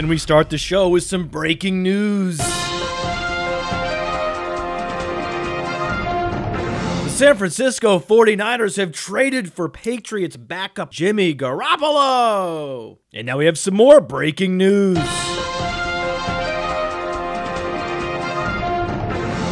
And we start the show with some breaking news. The San Francisco 49ers have traded for Patriots backup Jimmy Garoppolo. And now we have some more breaking news.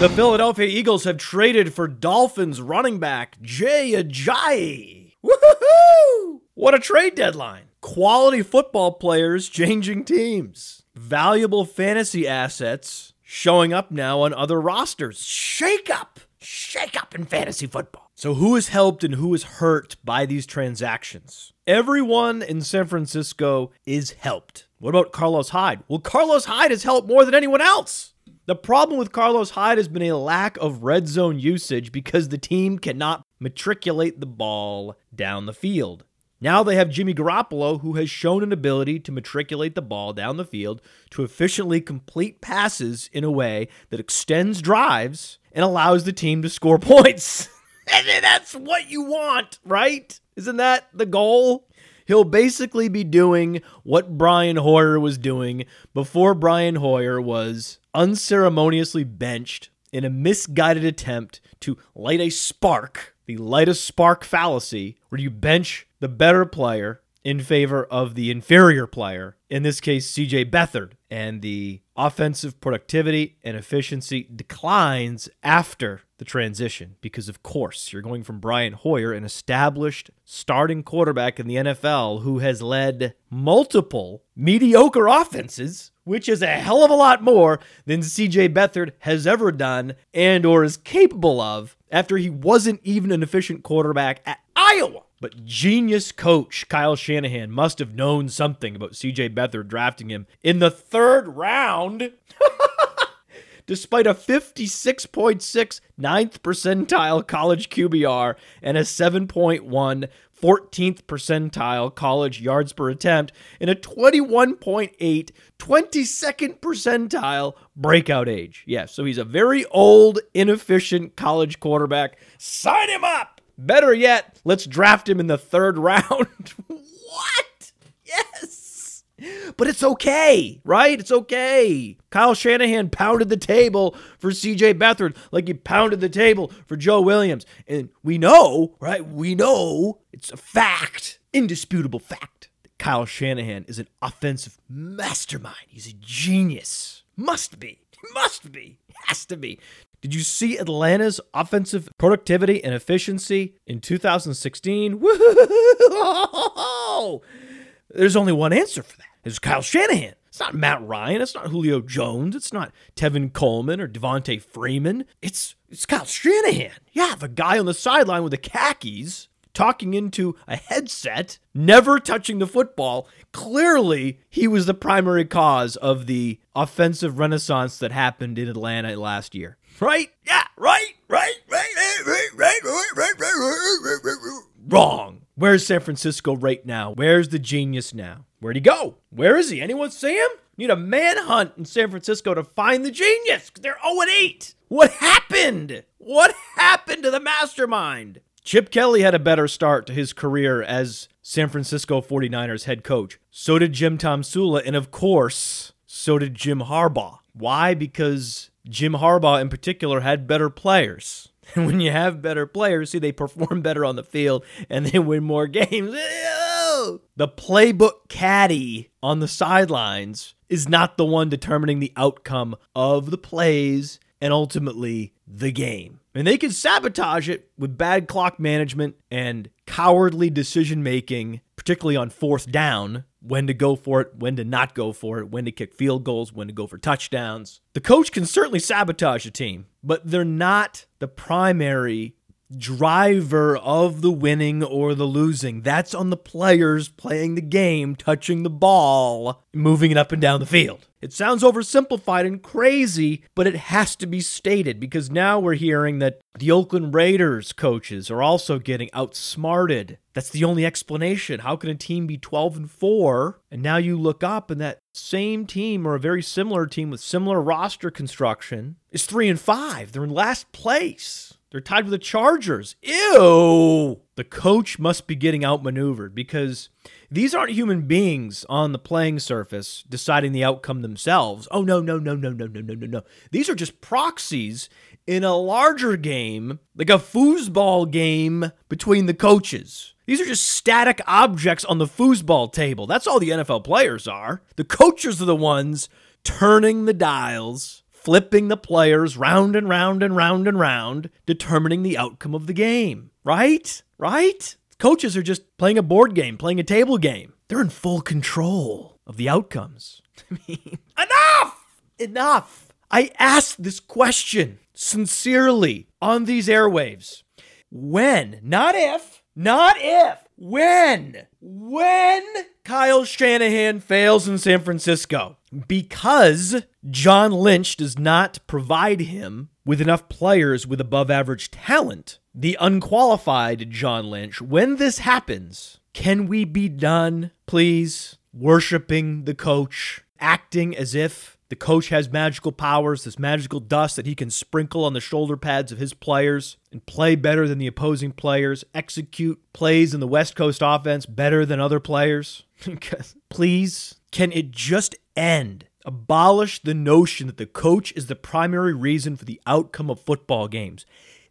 The Philadelphia Eagles have traded for Dolphins running back Jay Ajayi. Woohoo! What a trade deadline. Quality football players changing teams. Valuable fantasy assets showing up now on other rosters. Shake up! Shake up in fantasy football. So, who is helped and who is hurt by these transactions? Everyone in San Francisco is helped. What about Carlos Hyde? Well, Carlos Hyde has helped more than anyone else. The problem with Carlos Hyde has been a lack of red zone usage because the team cannot matriculate the ball down the field. Now they have Jimmy Garoppolo, who has shown an ability to matriculate the ball down the field to efficiently complete passes in a way that extends drives and allows the team to score points. and that's what you want, right? Isn't that the goal? He'll basically be doing what Brian Hoyer was doing before Brian Hoyer was unceremoniously benched in a misguided attempt to light a spark, the lightest spark fallacy, where you bench the better player in favor of the inferior player, in this case, CJ Beathard. And the offensive productivity and efficiency declines after the transition because, of course, you're going from Brian Hoyer, an established starting quarterback in the NFL who has led multiple mediocre offenses which is a hell of a lot more than CJ Beathard has ever done and or is capable of after he wasn't even an efficient quarterback at Iowa. But genius coach Kyle Shanahan must have known something about CJ Beathard drafting him in the third round. Despite a 56.6 ninth percentile college QBR and a 7.1 14th percentile college yards per attempt and a 21.8 22nd percentile breakout age. Yes, yeah, so he's a very old, inefficient college quarterback. Sign him up! Better yet, let's draft him in the third round. what? Yes! But it's okay, right? It's okay. Kyle Shanahan pounded the table for CJ Beathard like he pounded the table for Joe Williams. And we know, right? We know it's a fact, indisputable fact, that Kyle Shanahan is an offensive mastermind. He's a genius. Must be. Must be. Has to be. Did you see Atlanta's offensive productivity and efficiency in 2016? Woo! There's only one answer for that. It's Kyle Shanahan. It's not Matt Ryan. It's not Julio Jones. It's not Tevin Coleman or Devonta Freeman. It's it's Kyle Shanahan. Yeah, the guy on the sideline with the khakis talking into a headset, never touching the football. Clearly, he was the primary cause of the offensive renaissance that happened in Atlanta last year. Right? Yeah, right, right, right, right, right, right, right, right, right, right, right. Wrong. Where's San Francisco right now? Where's the genius now? Where'd he go? Where is he? Anyone see him? Need a manhunt in San Francisco to find the genius. They're 0 8. What happened? What happened to the mastermind? Chip Kelly had a better start to his career as San Francisco 49ers head coach. So did Jim Tomsula, and of course, so did Jim Harbaugh. Why? Because Jim Harbaugh in particular had better players. And when you have better players, see, they perform better on the field and they win more games. The playbook caddy on the sidelines is not the one determining the outcome of the plays and ultimately the game. And they can sabotage it with bad clock management and cowardly decision making, particularly on fourth down, when to go for it, when to not go for it, when to kick field goals, when to go for touchdowns. The coach can certainly sabotage a team, but they're not the primary driver of the winning or the losing. That's on the players playing the game, touching the ball, moving it up and down the field. It sounds oversimplified and crazy, but it has to be stated because now we're hearing that the Oakland Raiders coaches are also getting outsmarted. That's the only explanation. How can a team be 12 and 4 and now you look up and that same team or a very similar team with similar roster construction is 3 and 5. They're in last place. They're tied with the Chargers. Ew. The coach must be getting outmaneuvered because these aren't human beings on the playing surface deciding the outcome themselves. Oh, no, no, no, no, no, no, no, no, no. These are just proxies in a larger game, like a foosball game between the coaches. These are just static objects on the foosball table. That's all the NFL players are. The coaches are the ones turning the dials, flipping the players round and round and round and round, determining the outcome of the game. Right? Right? Coaches are just playing a board game, playing a table game. They're in full control of the outcomes. I mean, enough! Enough! I asked this question sincerely on these airwaves. When, not if, not if, when, when Kyle Shanahan fails in San Francisco? Because John Lynch does not provide him with enough players with above average talent, the unqualified John Lynch, when this happens, can we be done, please, worshiping the coach, acting as if the coach has magical powers, this magical dust that he can sprinkle on the shoulder pads of his players and play better than the opposing players, execute plays in the West Coast offense better than other players. Please, can it just end? Abolish the notion that the coach is the primary reason for the outcome of football games.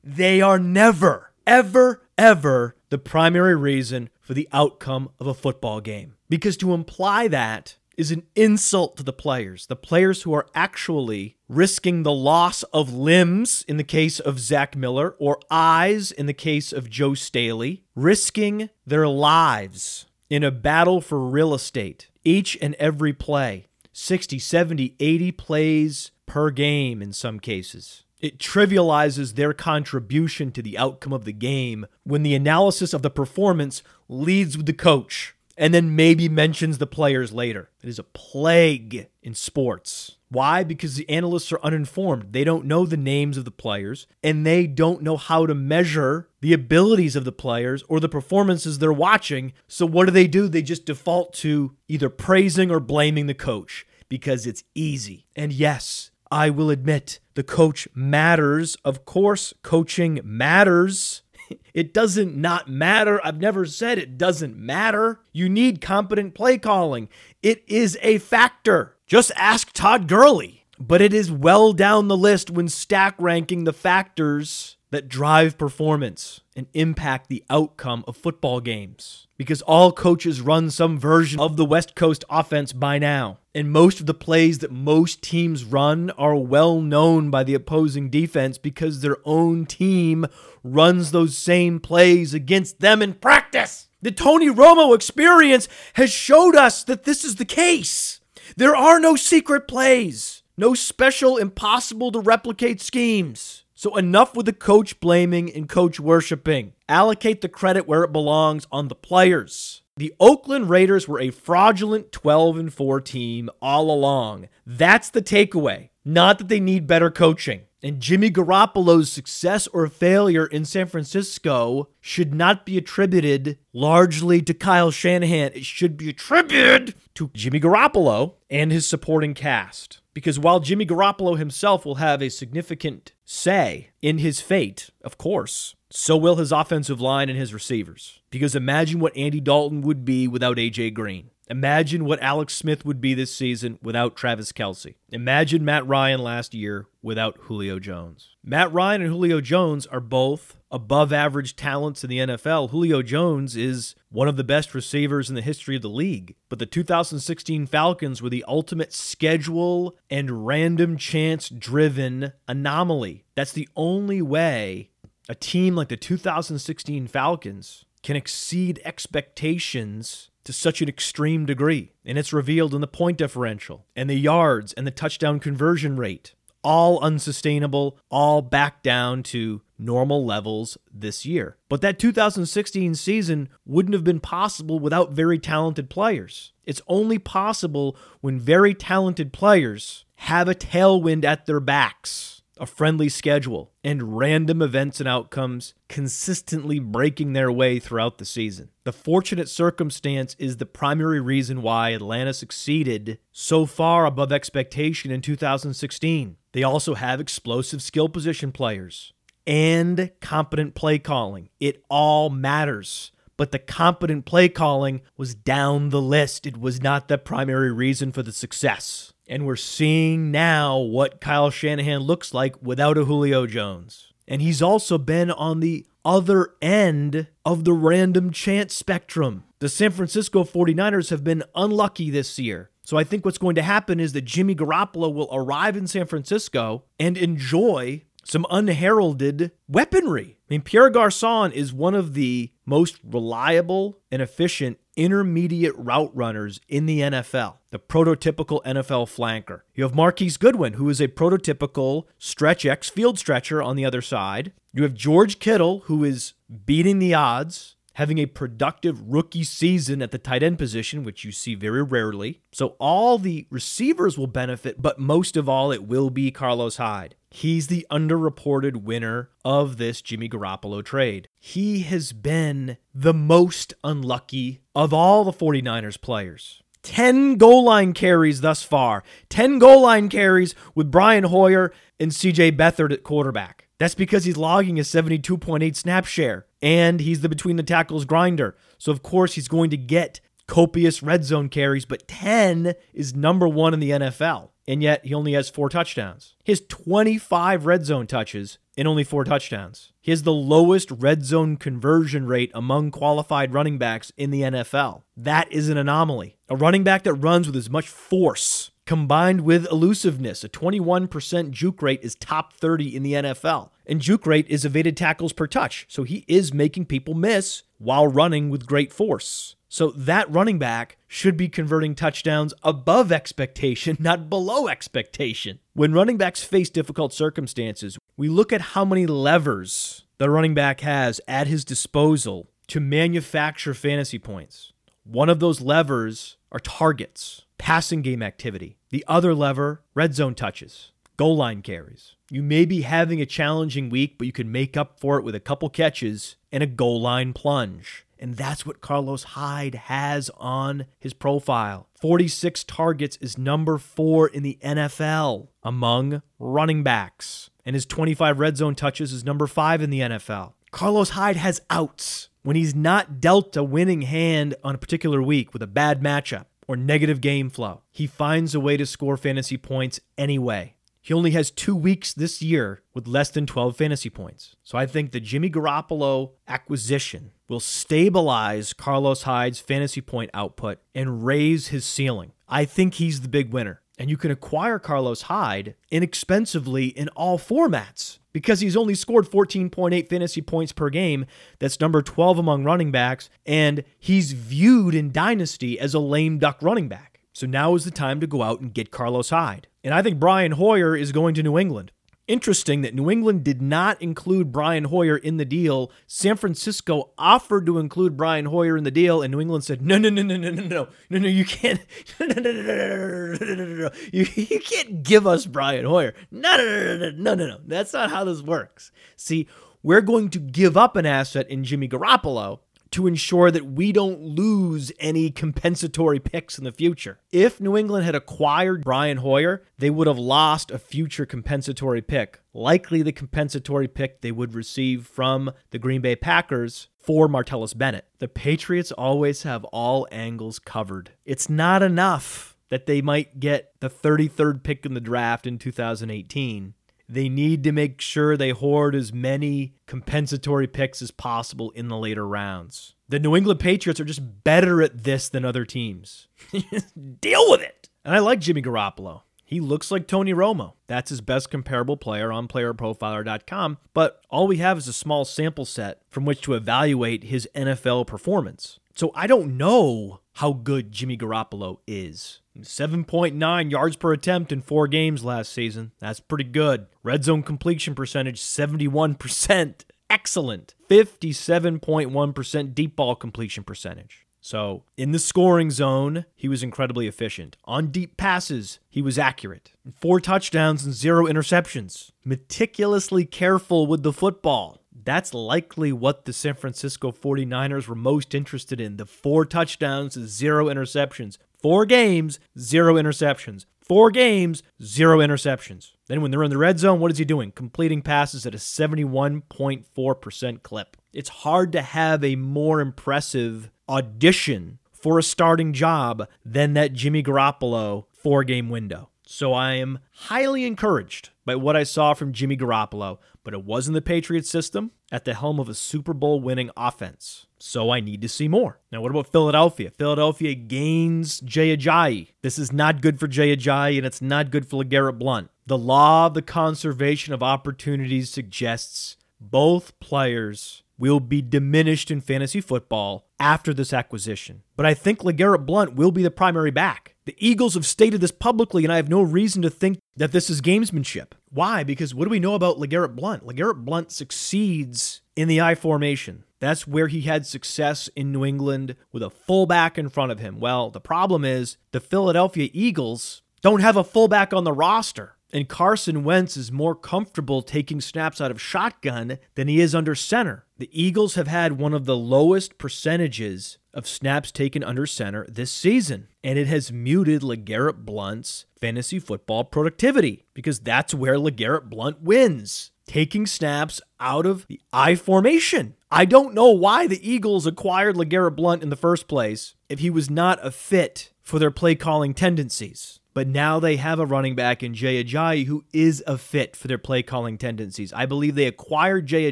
They are never, ever, ever the primary reason for the outcome of a football game. Because to imply that is an insult to the players. The players who are actually risking the loss of limbs in the case of Zach Miller or eyes in the case of Joe Staley, risking their lives in a battle for real estate each and every play 60, 70, 80 plays per game in some cases. It trivializes their contribution to the outcome of the game when the analysis of the performance leads with the coach and then maybe mentions the players later. It is a plague in sports. Why? Because the analysts are uninformed. They don't know the names of the players and they don't know how to measure the abilities of the players or the performances they're watching. So, what do they do? They just default to either praising or blaming the coach because it's easy. And yes, I will admit the coach matters. Of course, coaching matters. It doesn't not matter. I've never said it doesn't matter. You need competent play calling. It is a factor. Just ask Todd Gurley. But it is well down the list when stack ranking the factors that drive performance and impact the outcome of football games. Because all coaches run some version of the West Coast offense by now. And most of the plays that most teams run are well known by the opposing defense because their own team runs those same plays against them in practice. The Tony Romo experience has showed us that this is the case. There are no secret plays, no special, impossible to replicate schemes. So, enough with the coach blaming and coach worshiping. Allocate the credit where it belongs on the players. The Oakland Raiders were a fraudulent 12 and 4 team all along. That's the takeaway. Not that they need better coaching. And Jimmy Garoppolo's success or failure in San Francisco should not be attributed largely to Kyle Shanahan. It should be attributed to Jimmy Garoppolo and his supporting cast. Because while Jimmy Garoppolo himself will have a significant say in his fate, of course, so will his offensive line and his receivers. Because imagine what Andy Dalton would be without A.J. Green. Imagine what Alex Smith would be this season without Travis Kelce. Imagine Matt Ryan last year without Julio Jones. Matt Ryan and Julio Jones are both above average talents in the NFL. Julio Jones is one of the best receivers in the history of the league. But the 2016 Falcons were the ultimate schedule and random chance driven anomaly. That's the only way a team like the 2016 Falcons can exceed expectations to such an extreme degree. And it's revealed in the point differential and the yards and the touchdown conversion rate. All unsustainable, all back down to normal levels this year. But that 2016 season wouldn't have been possible without very talented players. It's only possible when very talented players have a tailwind at their backs a friendly schedule, and random events and outcomes consistently breaking their way throughout the season. The fortunate circumstance is the primary reason why Atlanta succeeded so far above expectation in 2016. They also have explosive skill position players and competent play calling. It all matters. But the competent play calling was down the list. It was not the primary reason for the success. And we're seeing now what Kyle Shanahan looks like without a Julio Jones. And he's also been on the other end of the random chance spectrum. The San Francisco 49ers have been unlucky this year. So I think what's going to happen is that Jimmy Garoppolo will arrive in San Francisco and enjoy some unheralded weaponry. I mean, Pierre Garcon is one of the most reliable and efficient intermediate route runners in the NFL, the prototypical NFL flanker. You have Marquise Goodwin, who is a prototypical stretch X field stretcher on the other side. You have George Kittle, who is beating the odds having a productive rookie season at the tight end position, which you see very rarely. So all the receivers will benefit, but most of all, it will be Carlos Hyde. He's the underreported winner of this Jimmy Garoppolo trade. He has been the most unlucky of all the 49ers players. 10 goal line carries thus far. 10 goal line carries with Brian Hoyer and CJ Beathard at quarterback. That's because he's logging a 72.8 snap share and he's the between the tackles grinder. So, of course, he's going to get copious red zone carries, but 10 is number one in the NFL. And yet he only has four touchdowns. He has 25 red zone touches and only four touchdowns. He has the lowest red zone conversion rate among qualified running backs in the NFL. That is an anomaly. A running back that runs with as much force combined with elusiveness. A 21% juke rate is top 30 in the NFL. And juke rate is evaded tackles per touch. So he is making people miss while running with great force. So that running back should be converting touchdowns above expectation, not below expectation. When running backs face difficult circumstances, we look at how many levers the running back has at his disposal to manufacture fantasy points. One of those levers are targets passing game activity. The other lever, red zone touches, goal line carries. You may be having a challenging week, but you can make up for it with a couple catches and a goal line plunge. And that's what Carlos Hyde has on his profile. 46 targets is number four in the NFL among running backs. And his 25 red zone touches is number five in the NFL. Carlos Hyde has outs when he's not dealt a winning hand on a particular week with a bad matchup or negative game flow. He finds a way to score fantasy points anyway. He only has two weeks this year with less than 12 fantasy points. So I think the Jimmy Garoppolo acquisition will stabilize Carlos Hyde's fantasy point output and raise his ceiling. I think he's the big winner. And you can acquire Carlos Hyde inexpensively in all formats because he's only scored 14.8 fantasy points per game. That's number 12 among running backs. And he's viewed in Dynasty as a lame duck running back. So now is the time to go out and get Carlos Hyde. And I think Brian Hoyer is going to New England. Interesting that New England did not include Brian Hoyer in the deal. San Francisco offered to include Brian Hoyer in the deal, and New England said, "No, no, no, no, no, no, no, no, no, you can't, no, no, no, no, no, no, no, no, you, you can't give us Brian Hoyer. No, no, no, no, no, no, no, that's not how this works. See, we're going to give up an asset in Jimmy Garoppolo." To ensure that we don't lose any compensatory picks in the future. If New England had acquired Brian Hoyer, they would have lost a future compensatory pick, likely the compensatory pick they would receive from the Green Bay Packers for Martellus Bennett. The Patriots always have all angles covered. It's not enough that they might get the 33rd pick in the draft in 2018 they need to make sure they hoard as many compensatory picks as possible in the later rounds. The New England Patriots are just better at this than other teams. Deal with it. And I like Jimmy Garoppolo. He looks like Tony Romo. That's his best comparable player on playerprofiler.com, but all we have is a small sample set from which to evaluate his NFL performance. So I don't know how good Jimmy Garoppolo is. 7.9 yards per attempt in four games last season. That's pretty good. Red zone completion percentage 71%. Excellent. 57.1% deep ball completion percentage. So, in the scoring zone, he was incredibly efficient. On deep passes, he was accurate. Four touchdowns and zero interceptions. Meticulously careful with the football. That's likely what the San Francisco 49ers were most interested in. The four touchdowns, zero interceptions. Four games, zero interceptions. Four games, zero interceptions. Then when they're in the red zone, what is he doing? Completing passes at a 71.4% clip. It's hard to have a more impressive audition for a starting job than that Jimmy Garoppolo four game window. So I am highly encouraged by what I saw from Jimmy Garoppolo, but it was in the Patriots system at the helm of a Super Bowl winning offense. So I need to see more. Now, what about Philadelphia? Philadelphia gains Jay Ajayi. This is not good for Jay Ajayi, and it's not good for LeGarrette Blunt. The law of the conservation of opportunities suggests both players will be diminished in fantasy football after this acquisition. But I think LeGarrette Blunt will be the primary back. The Eagles have stated this publicly, and I have no reason to think that this is gamesmanship. Why? Because what do we know about LeGarrette Blunt? LeGarrette Blunt succeeds in the I formation. That's where he had success in New England with a fullback in front of him. Well, the problem is the Philadelphia Eagles don't have a fullback on the roster. And Carson Wentz is more comfortable taking snaps out of shotgun than he is under center. The Eagles have had one of the lowest percentages of snaps taken under center this season, and it has muted LeGarrette Blunt's fantasy football productivity because that's where LeGarrette Blunt wins taking snaps out of the I formation. I don't know why the Eagles acquired LeGarrette Blunt in the first place if he was not a fit for their play calling tendencies. But now they have a running back in Jay Ajayi who is a fit for their play calling tendencies. I believe they acquired Jay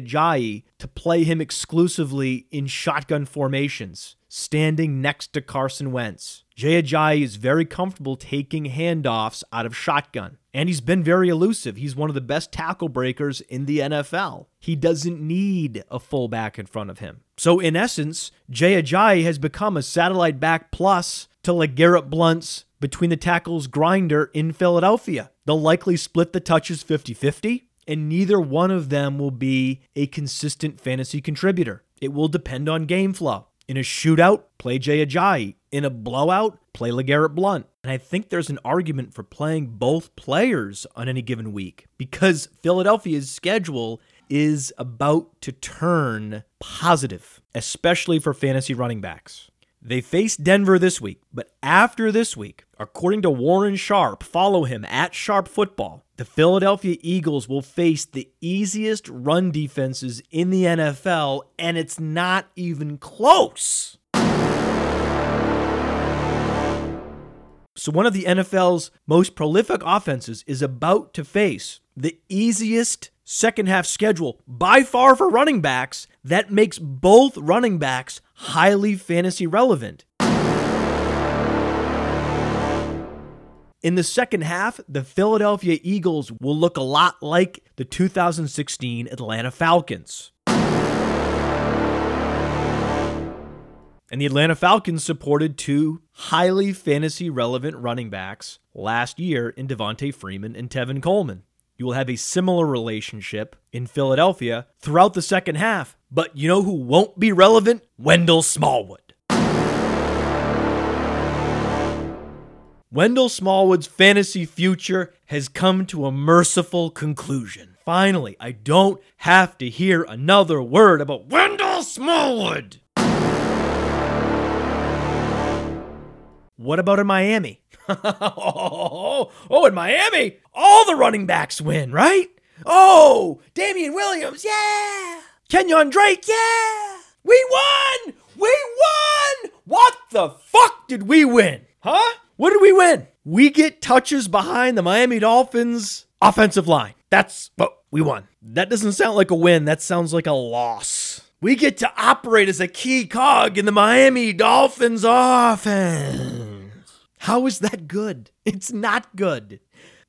Ajayi to play him exclusively in shotgun formations, standing next to Carson Wentz. Jay Ajayi is very comfortable taking handoffs out of shotgun. And he's been very elusive. He's one of the best tackle breakers in the NFL. He doesn't need a fullback in front of him. So, in essence, Jay Ajayi has become a satellite back plus to LeGarrette Blunt's between the tackles grinder in Philadelphia. They'll likely split the touches 50 50, and neither one of them will be a consistent fantasy contributor. It will depend on game flow. In a shootout, play Jay Ajayi. In a blowout, play LeGarrette Blunt. And I think there's an argument for playing both players on any given week because Philadelphia's schedule is about to turn positive, especially for fantasy running backs. They face Denver this week, but after this week, according to Warren Sharp, follow him at Sharp Football, the Philadelphia Eagles will face the easiest run defenses in the NFL, and it's not even close. So, one of the NFL's most prolific offenses is about to face the easiest second half schedule by far for running backs that makes both running backs highly fantasy relevant. In the second half, the Philadelphia Eagles will look a lot like the 2016 Atlanta Falcons. And the Atlanta Falcons supported two highly fantasy relevant running backs last year in Devonta Freeman and Tevin Coleman. You will have a similar relationship in Philadelphia throughout the second half. But you know who won't be relevant? Wendell Smallwood. Wendell Smallwood's fantasy future has come to a merciful conclusion. Finally, I don't have to hear another word about Wendell Smallwood. What about in Miami? oh, in Miami, all the running backs win, right? Oh, Damien Williams, yeah. Kenyon Drake, yeah. We won! We won! What the fuck did we win? Huh? What did we win? We get touches behind the Miami Dolphins offensive line. That's what we won. That doesn't sound like a win. That sounds like a loss. We get to operate as a key cog in the Miami Dolphins offense. How is that good? It's not good.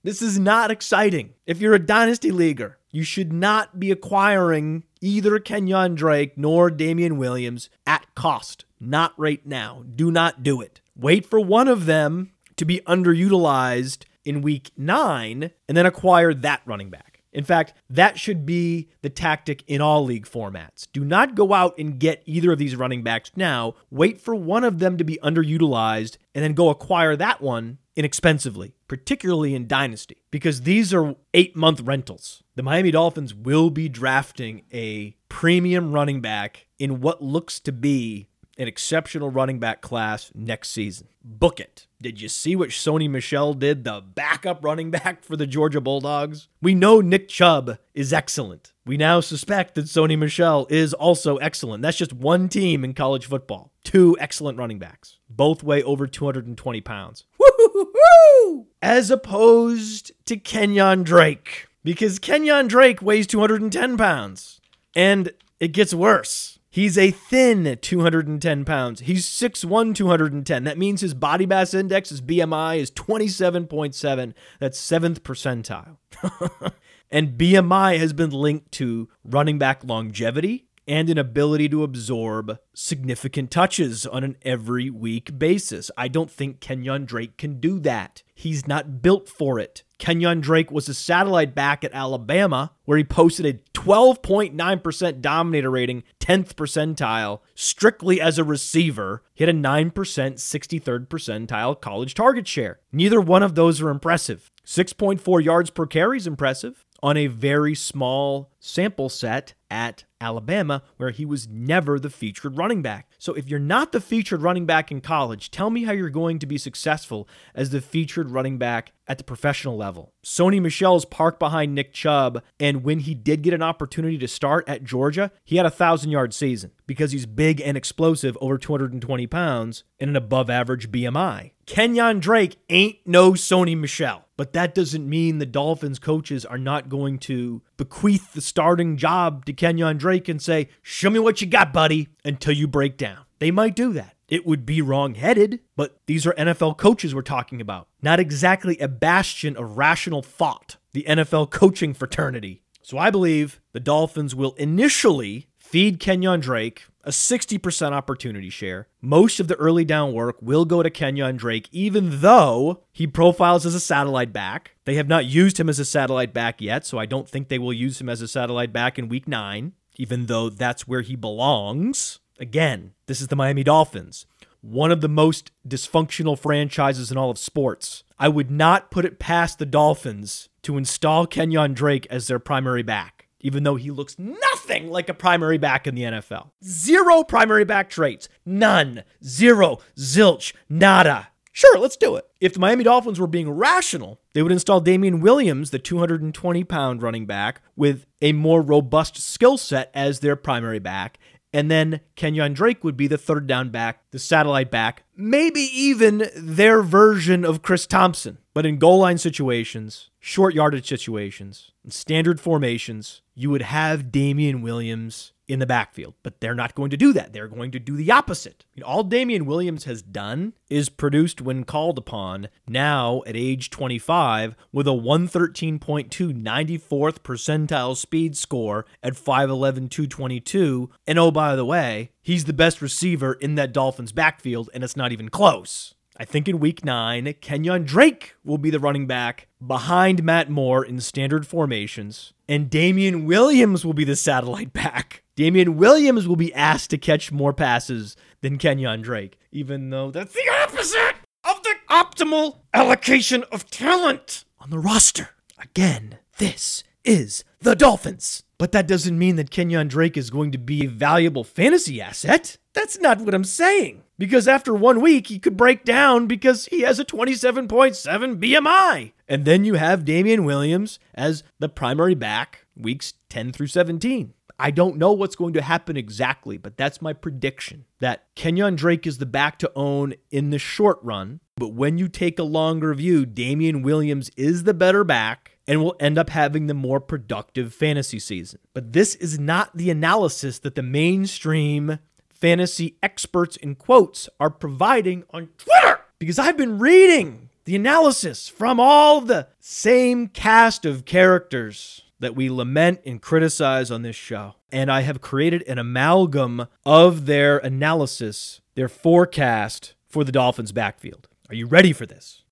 This is not exciting. If you're a dynasty leaguer, you should not be acquiring either Kenyon Drake nor Damien Williams at cost. Not right now. Do not do it. Wait for one of them to be underutilized in week nine and then acquire that running back. In fact, that should be the tactic in all league formats. Do not go out and get either of these running backs now. Wait for one of them to be underutilized and then go acquire that one inexpensively, particularly in Dynasty, because these are eight month rentals. The Miami Dolphins will be drafting a premium running back in what looks to be an exceptional running back class next season. Book it. Did you see what Sony Michel did, the backup running back for the Georgia Bulldogs? We know Nick Chubb is excellent. We now suspect that Sony Michel is also excellent. That's just one team in college football. Two excellent running backs. Both weigh over 220 pounds. Woo-hoo-hoo-hoo! As opposed to Kenyon Drake. Because Kenyon Drake weighs 210 pounds. And it gets worse. He's a thin 210 pounds. He's 6'1, 210. That means his body mass index, his BMI, is 27.7. That's seventh percentile. and BMI has been linked to running back longevity and an ability to absorb significant touches on an every week basis. I don't think Kenyon Drake can do that. He's not built for it. Kenyon Drake was a satellite back at Alabama, where he posted a 12.9% dominator rating, 10th percentile, strictly as a receiver. He had a 9% 63rd percentile college target share. Neither one of those are impressive. 6.4 yards per carry is impressive on a very small sample set at Alabama, where he was never the featured running back. So if you're not the featured running back in college, tell me how you're going to be successful as the featured running back at the professional level. Sony Michel's parked behind Nick Chubb, and when he did get an opportunity to start at Georgia, he had a thousand yard season because he's big and explosive, over 220 pounds, and an above average BMI. Kenyon Drake ain't no Sony Michel. But that doesn't mean the Dolphins coaches are not going to bequeath the starting job to Kenyon Drake and say, Show me what you got, buddy, until you break down. They might do that. It would be wrong headed, but these are NFL coaches we're talking about, not exactly a bastion of rational thought, the NFL coaching fraternity. So I believe the Dolphins will initially feed Kenyon Drake a 60% opportunity share. Most of the early down work will go to Kenyon Drake, even though he profiles as a satellite back. They have not used him as a satellite back yet, so I don't think they will use him as a satellite back in week nine, even though that's where he belongs. Again, this is the Miami Dolphins, one of the most dysfunctional franchises in all of sports. I would not put it past the Dolphins to install Kenyon Drake as their primary back even though he looks nothing like a primary back in the NFL. Zero primary back traits. None. Zero. Zilch. Nada. Sure, let's do it. If the Miami Dolphins were being rational, they would install Damien Williams, the 220 pound running back, with a more robust skill set as their primary back. And then Kenyon Drake would be the third down back, the satellite back, maybe even their version of Chris Thompson. But in goal line situations, short yardage situations, standard formations, you would have Damien Williams in the backfield, but they're not going to do that. They're going to do the opposite. All Damien Williams has done is produced when called upon, now at age 25, with a 113.2 94th percentile speed score at 5'11, 222. And oh, by the way, he's the best receiver in that Dolphins backfield, and it's not even close. I think in week nine, Kenyon Drake will be the running back behind Matt Moore in standard formations, and Damien Williams will be the satellite back. Damien Williams will be asked to catch more passes than Kenyon Drake, even though that's the opposite of the optimal allocation of talent on the roster. Again, this is the Dolphins. But that doesn't mean that Kenyon Drake is going to be a valuable fantasy asset. That's not what I'm saying. Because after one week, he could break down because he has a 27.7 BMI. And then you have Damien Williams as the primary back weeks 10 through 17. I don't know what's going to happen exactly, but that's my prediction that Kenyon Drake is the back to own in the short run. But when you take a longer view, Damien Williams is the better back and will end up having the more productive fantasy season. But this is not the analysis that the mainstream fantasy experts in quotes are providing on Twitter because I've been reading the analysis from all the same cast of characters that we lament and criticize on this show. And I have created an amalgam of their analysis, their forecast for the Dolphins' backfield. Are you ready for this?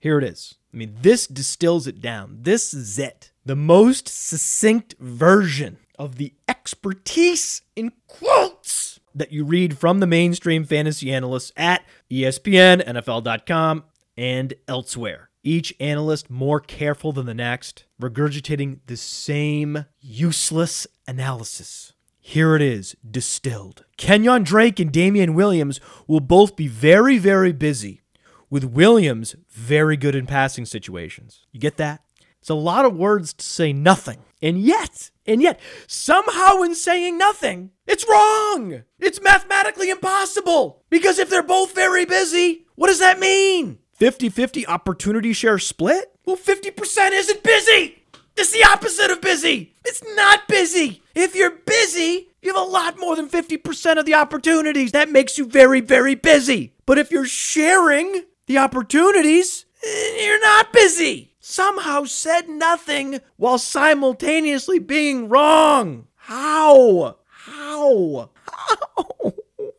Here it is. I mean, this distills it down. This is it. The most succinct version of the expertise in quotes that you read from the mainstream fantasy analysts at ESPN, NFL.com, and elsewhere. Each analyst more careful than the next, regurgitating the same useless analysis. Here it is, distilled. Kenyon Drake and Damien Williams will both be very, very busy, with Williams very good in passing situations. You get that? It's a lot of words to say nothing. And yet, and yet, somehow in saying nothing, it's wrong. It's mathematically impossible. Because if they're both very busy, what does that mean? 50 50 opportunity share split? Well, 50% isn't busy. It's the opposite of busy. It's not busy. If you're busy, you have a lot more than 50% of the opportunities. That makes you very, very busy. But if you're sharing the opportunities, eh, you're not busy. Somehow said nothing while simultaneously being wrong. How? How? How?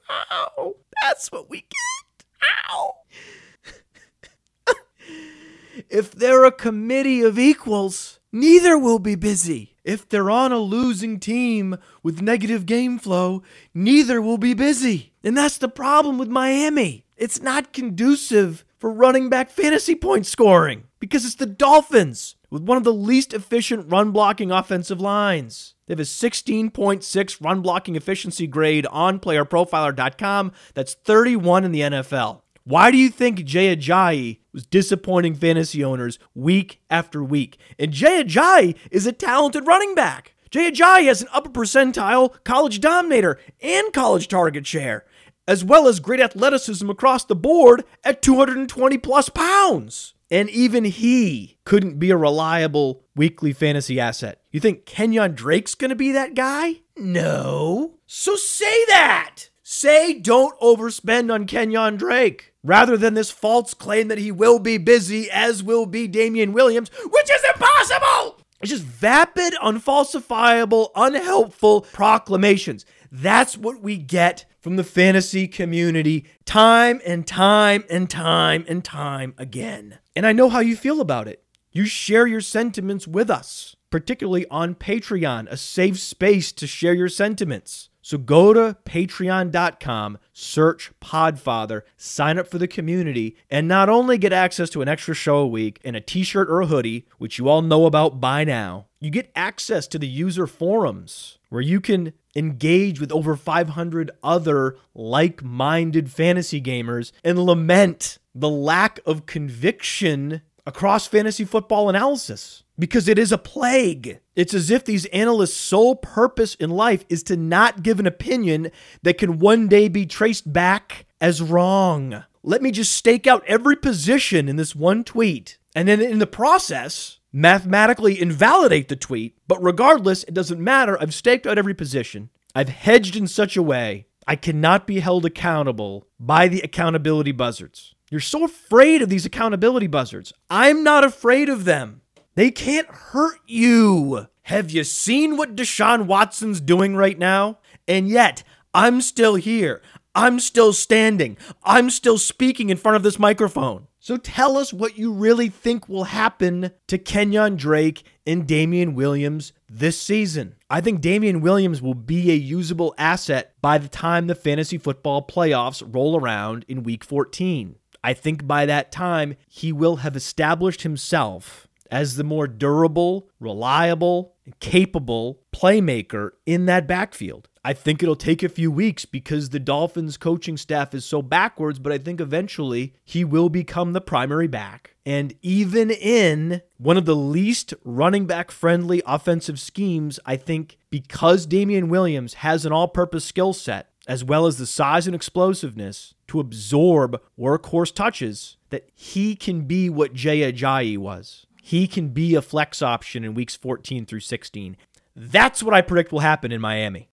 How? That's what we get. How? If they're a committee of equals, neither will be busy. If they're on a losing team with negative game flow, neither will be busy. And that's the problem with Miami. It's not conducive for running back fantasy point scoring because it's the Dolphins with one of the least efficient run blocking offensive lines. They have a 16.6 run blocking efficiency grade on playerprofiler.com. That's 31 in the NFL. Why do you think Jay Ajayi was disappointing fantasy owners week after week? And Jay Ajayi is a talented running back. Jay Ajayi has an upper percentile college dominator and college target share, as well as great athleticism across the board at 220 plus pounds. And even he couldn't be a reliable weekly fantasy asset. You think Kenyon Drake's gonna be that guy? No. So say that. Say don't overspend on Kenyon Drake rather than this false claim that he will be busy, as will be Damien Williams, which is impossible. It's just vapid, unfalsifiable, unhelpful proclamations. That's what we get from the fantasy community time and time and time and time again. And I know how you feel about it. You share your sentiments with us, particularly on Patreon, a safe space to share your sentiments. So go to patreon.com, search Podfather, sign up for the community, and not only get access to an extra show a week and a t shirt or a hoodie, which you all know about by now, you get access to the user forums where you can engage with over 500 other like minded fantasy gamers and lament the lack of conviction across fantasy football analysis because it is a plague. It's as if these analysts' sole purpose in life is to not give an opinion that can one day be traced back as wrong. Let me just stake out every position in this one tweet. And then in the process, mathematically invalidate the tweet. But regardless, it doesn't matter. I've staked out every position. I've hedged in such a way I cannot be held accountable by the accountability buzzards. You're so afraid of these accountability buzzards. I'm not afraid of them. They can't hurt you. Have you seen what Deshaun Watson's doing right now? And yet, I'm still here. I'm still standing. I'm still speaking in front of this microphone. So tell us what you really think will happen to Kenyon Drake and Damien Williams this season. I think Damien Williams will be a usable asset by the time the fantasy football playoffs roll around in week 14. I think by that time, he will have established himself as the more durable, reliable, and capable playmaker in that backfield. I think it'll take a few weeks because the Dolphins coaching staff is so backwards, but I think eventually he will become the primary back. And even in one of the least running back friendly offensive schemes, I think because Damien Williams has an all purpose skill set, as well as the size and explosiveness to absorb workhorse touches, that he can be what Jay Ajayi was. He can be a flex option in weeks 14 through 16. That's what I predict will happen in Miami.